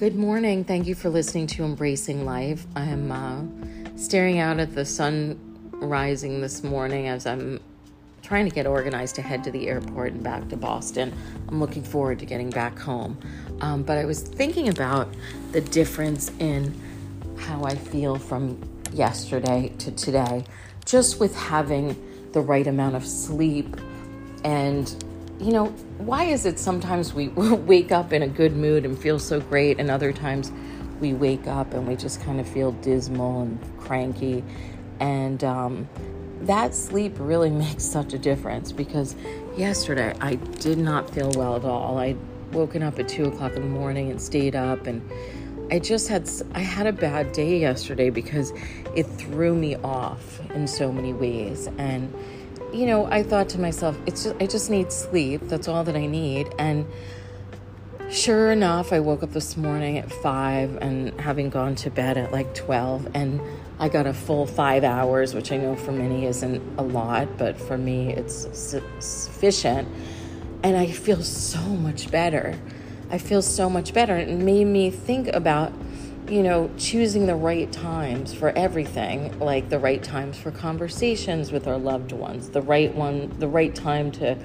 Good morning. Thank you for listening to Embracing Life. I'm uh, staring out at the sun rising this morning as I'm trying to get organized to head to the airport and back to Boston. I'm looking forward to getting back home. Um, but I was thinking about the difference in how I feel from yesterday to today, just with having the right amount of sleep and you know, why is it sometimes we wake up in a good mood and feel so great, and other times we wake up and we just kind of feel dismal and cranky? And um, that sleep really makes such a difference because yesterday I did not feel well at all. I woken up at two o'clock in the morning and stayed up and I just had I had a bad day yesterday because it threw me off in so many ways and you know, I thought to myself, it's just, I just need sleep. That's all that I need. And sure enough, I woke up this morning at five and having gone to bed at like 12, and I got a full five hours, which I know for many isn't a lot, but for me, it's sufficient. And I feel so much better. I feel so much better. It made me think about you know, choosing the right times for everything, like the right times for conversations with our loved ones, the right one, the right time to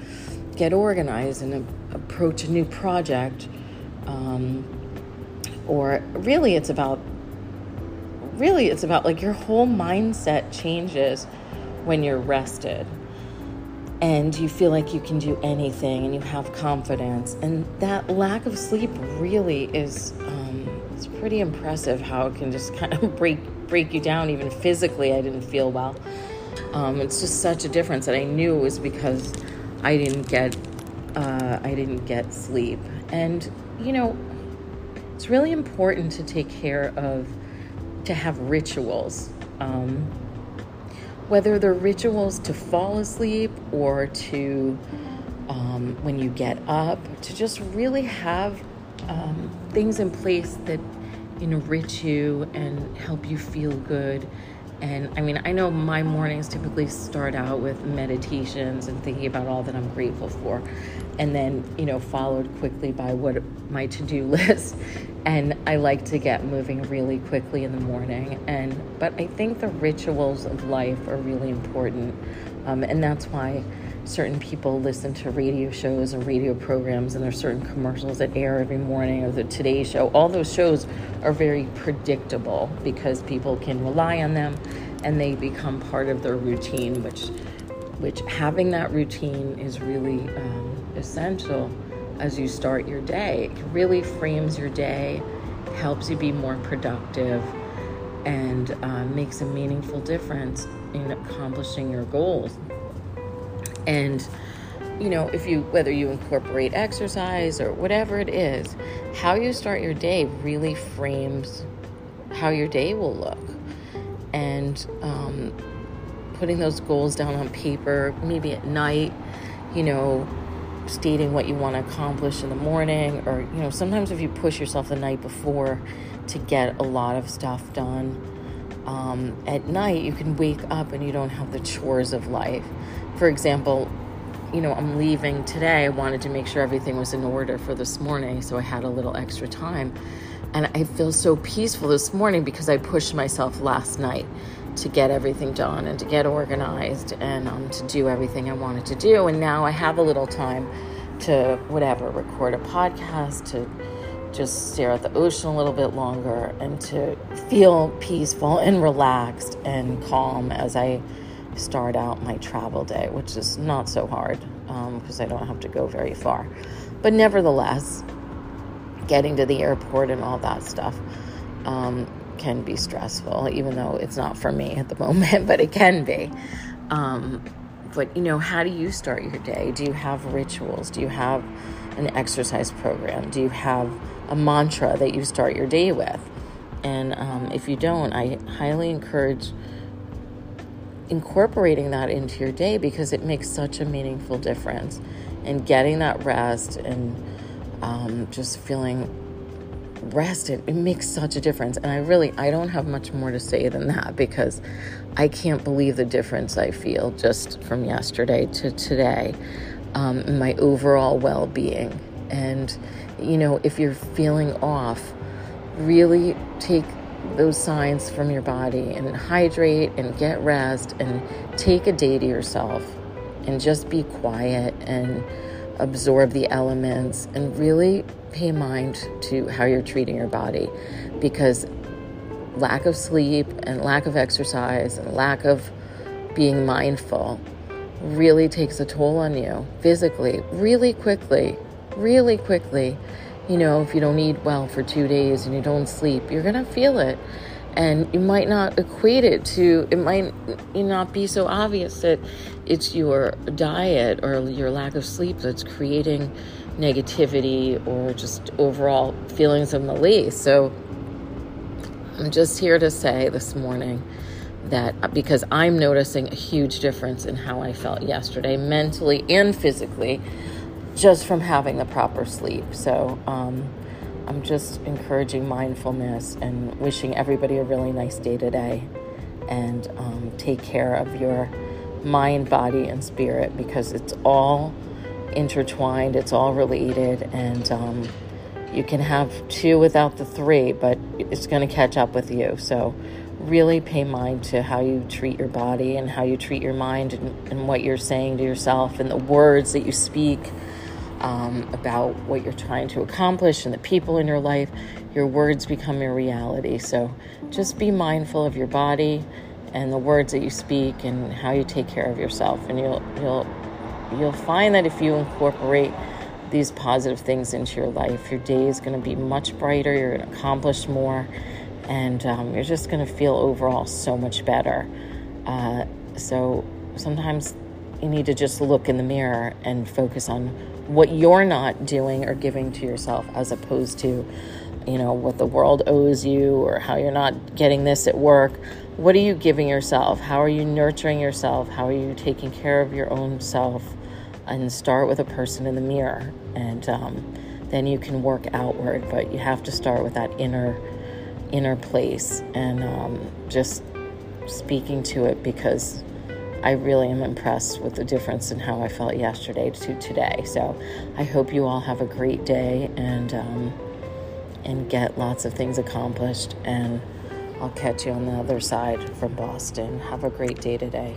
get organized and a- approach a new project. Um, or really, it's about really it's about like your whole mindset changes when you're rested and you feel like you can do anything and you have confidence and that lack of sleep really is um, it's pretty impressive how it can just kind of break break you down even physically. I didn't feel well. Um, it's just such a difference and i knew it was because i didn't get uh, i didn't get sleep. And you know it's really important to take care of to have rituals. Um, whether they're rituals to fall asleep or to um, when you get up to just really have um, things in place that enrich you and help you feel good. And I mean, I know my mornings typically start out with meditations and thinking about all that I'm grateful for, and then, you know, followed quickly by what my to do list. And I like to get moving really quickly in the morning. And, but I think the rituals of life are really important. Um, and that's why certain people listen to radio shows and radio programs, and there's certain commercials that air every morning, or the Today Show. All those shows are very predictable because people can rely on them, and they become part of their routine. Which, which having that routine is really um, essential as you start your day. It really frames your day, helps you be more productive, and uh, makes a meaningful difference in accomplishing your goals. And you know, if you whether you incorporate exercise or whatever it is, how you start your day really frames how your day will look. And um, putting those goals down on paper, maybe at night, you know, stating what you want to accomplish in the morning, or you know, sometimes if you push yourself the night before to get a lot of stuff done, um, at night you can wake up and you don't have the chores of life for example, you know, I'm leaving today. I wanted to make sure everything was in order for this morning, so I had a little extra time. And I feel so peaceful this morning because I pushed myself last night to get everything done and to get organized and um, to do everything I wanted to do. And now I have a little time to, whatever, record a podcast, to just stare at the ocean a little bit longer and to feel peaceful and relaxed and calm as I start out my travel day, which is not so hard because um, I don't have to go very far. But nevertheless, getting to the airport and all that stuff um, can be stressful, even though it's not for me at the moment, but it can be. Um, but you know, how do you start your day? Do you have rituals? Do you have an exercise program? Do you have a mantra that you start your day with? And um, if you don't, I highly encourage incorporating that into your day because it makes such a meaningful difference. And getting that rest and um, just feeling rested, it makes such a difference. And I really, I don't have much more to say than that because I can't believe the difference I feel just from yesterday to today um, my overall well being. And, you know, if you're feeling off, really take those signs from your body and hydrate and get rest and take a day to yourself and just be quiet and absorb the elements and really pay mind to how you're treating your body because lack of sleep and lack of exercise and lack of being mindful really takes a toll on you physically really quickly really quickly. You know if you don't eat well for two days and you don't sleep you're to feel it. And you might not equate it to it might not be so obvious that it's your diet or your lack of sleep that's creating negativity or just overall feelings of malaise so i'm just here to say this morning that because i'm noticing a huge difference in how i felt yesterday mentally and physically just from having the proper sleep so um, I'm just encouraging mindfulness and wishing everybody a really nice day today. And um, take care of your mind, body, and spirit because it's all intertwined, it's all related, and um, you can have two without the three, but it's going to catch up with you. So, really pay mind to how you treat your body and how you treat your mind and, and what you're saying to yourself and the words that you speak um, about what you're trying to accomplish and the people in your life, your words become your reality. So just be mindful of your body and the words that you speak and how you take care of yourself, and you'll you'll you'll find that if you incorporate these positive things into your life, your day is going to be much brighter. You're going to accomplish more, and um, you're just going to feel overall so much better. Uh, so sometimes you need to just look in the mirror and focus on what you're not doing or giving to yourself as opposed to you know what the world owes you or how you're not getting this at work what are you giving yourself? How are you nurturing yourself? How are you taking care of your own self? And start with a person in the mirror. And um, then you can work outward but you have to start with that inner inner place. And um, just speaking to it because I really am impressed with the difference in how I felt yesterday to today. So I hope you all have a great day and um, and get lots of things accomplished. And I'll catch you on the other side from Boston. Have a great day today.